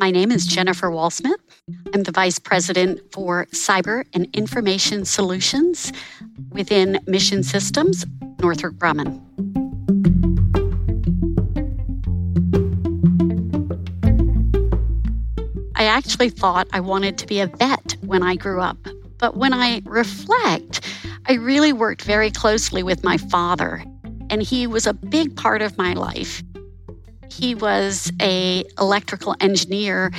My name is Jennifer Walsmith. I'm the Vice President for Cyber and Information Solutions within Mission Systems, Northrop Grumman. I actually thought I wanted to be a vet when I grew up. But when I reflect, I really worked very closely with my father, and he was a big part of my life. He was a electrical engineer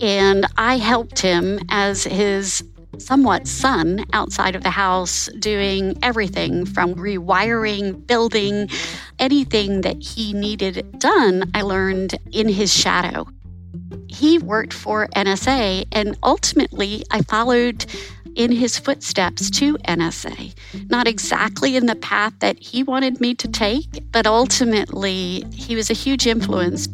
and I helped him as his somewhat son outside of the house doing everything from rewiring, building, anything that he needed done, I learned in his shadow. He worked for NSA and ultimately I followed in his footsteps to NSA. Not exactly in the path that he wanted me to take, but ultimately he was a huge influence.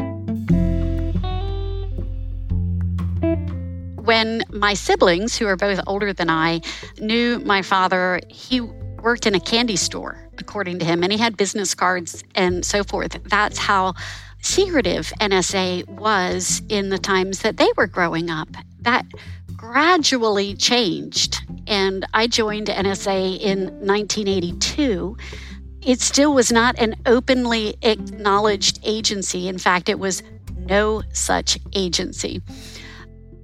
When my siblings, who are both older than I, knew my father, he worked in a candy store, according to him, and he had business cards and so forth. That's how secretive NSA was in the times that they were growing up. That gradually changed. And I joined NSA in 1982. It still was not an openly acknowledged agency. In fact, it was no such agency.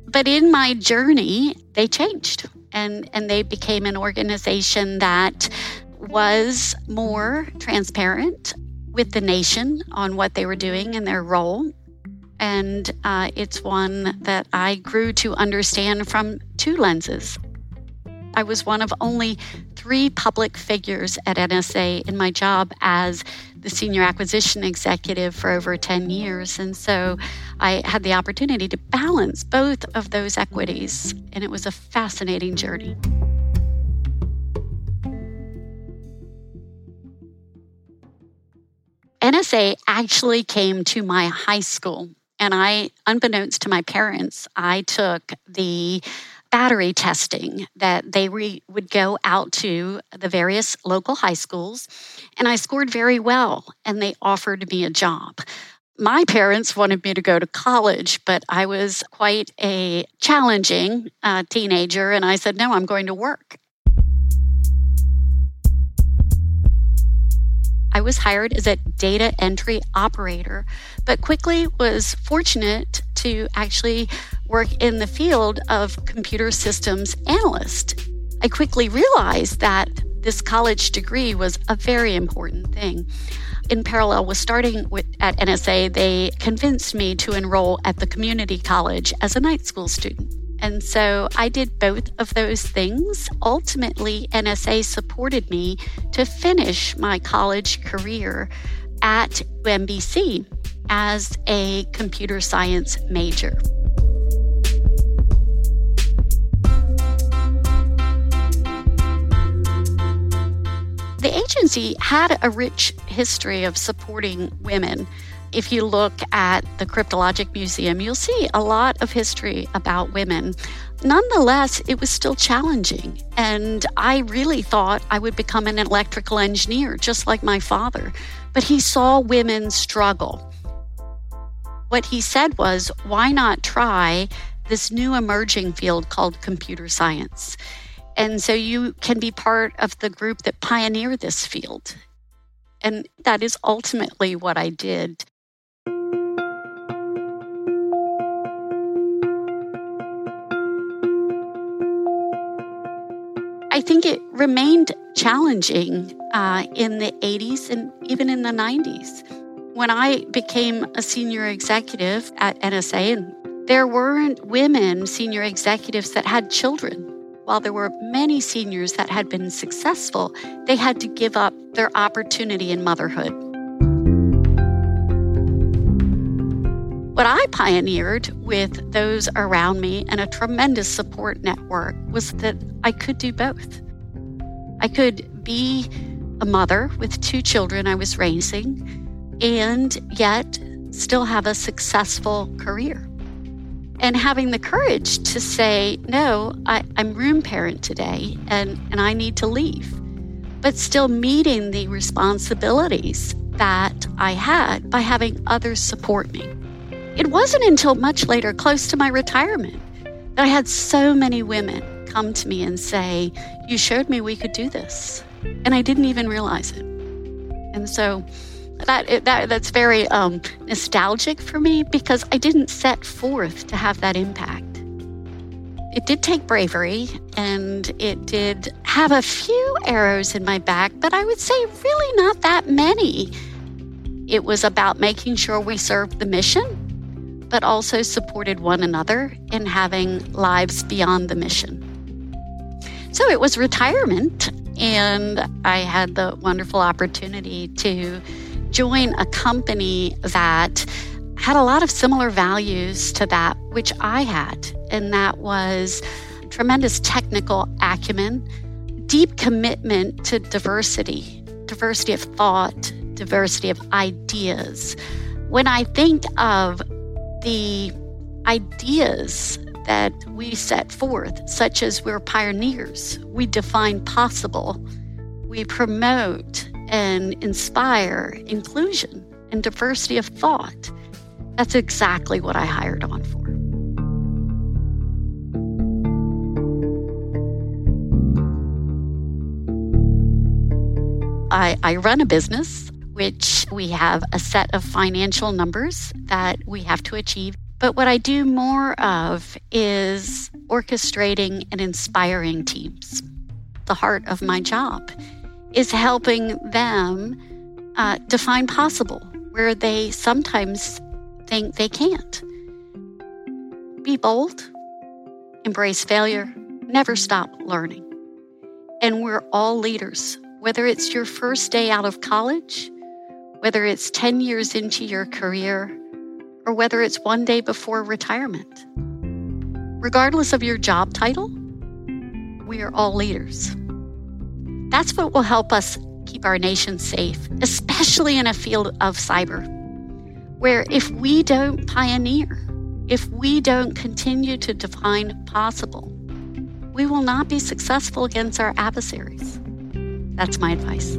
But in my journey, they changed and, and they became an organization that was more transparent with the nation on what they were doing and their role and uh, it's one that I grew to understand from two lenses. I was one of only three public figures at NSA in my job as the senior acquisition executive for over 10 years. And so I had the opportunity to balance both of those equities, and it was a fascinating journey. NSA actually came to my high school and I, unbeknownst to my parents, I took the battery testing that they re- would go out to the various local high schools, and I scored very well, and they offered me a job. My parents wanted me to go to college, but I was quite a challenging uh, teenager, and I said, No, I'm going to work. I was hired as a data entry operator, but quickly was fortunate to actually work in the field of computer systems analyst. I quickly realized that this college degree was a very important thing. In parallel with starting with, at NSA, they convinced me to enroll at the community college as a night school student. And so I did both of those things. Ultimately, NSA supported me to finish my college career at UMBC as a computer science major. The agency had a rich history of supporting women if you look at the Cryptologic Museum, you'll see a lot of history about women. Nonetheless, it was still challenging. And I really thought I would become an electrical engineer, just like my father. But he saw women struggle. What he said was, why not try this new emerging field called computer science? And so you can be part of the group that pioneered this field. And that is ultimately what I did. I think it remained challenging uh, in the 80s and even in the 90s. when I became a senior executive at NSA, and there weren't women senior executives that had children. While there were many seniors that had been successful, they had to give up their opportunity in motherhood. Pioneered with those around me and a tremendous support network was that I could do both. I could be a mother with two children I was raising and yet still have a successful career. And having the courage to say, no, I, am room parent today and, and I need to leave, but still meeting the responsibilities that I had by having others support me. It wasn't until much later, close to my retirement, that I had so many women come to me and say, You showed me we could do this. And I didn't even realize it. And so that, that that's very um, nostalgic for me because I didn't set forth to have that impact. It did take bravery and it did have a few arrows in my back, but I would say really not that many. It was about making sure we served the mission, but also supported one another in having lives beyond the mission. So it was retirement, and I had the wonderful opportunity to join a company that had a lot of similar values to that which I had, and that was tremendous technical acumen, deep commitment to diversity, diversity of thought, diversity of ideas. When I think of the ideas that we set forth, such as we're pioneers, we define possible, we promote and inspire inclusion and diversity of thought. That's exactly what I hired on for. I, I run a business which we have a set of financial numbers that we have to achieve. But what I do more of is orchestrating and inspiring teams. The heart of my job is helping them uh, define possible where they sometimes think they can't. Be bold, embrace failure, never stop learning. And we're all leaders, whether it's your first day out of college, whether it's 10 years into your career, or whether it's one day before retirement. Regardless of your job title, we are all leaders. That's what will help us keep our nation safe, especially in a field of cyber, where if we don't pioneer, if we don't continue to define possible, we will not be successful against our adversaries. That's my advice.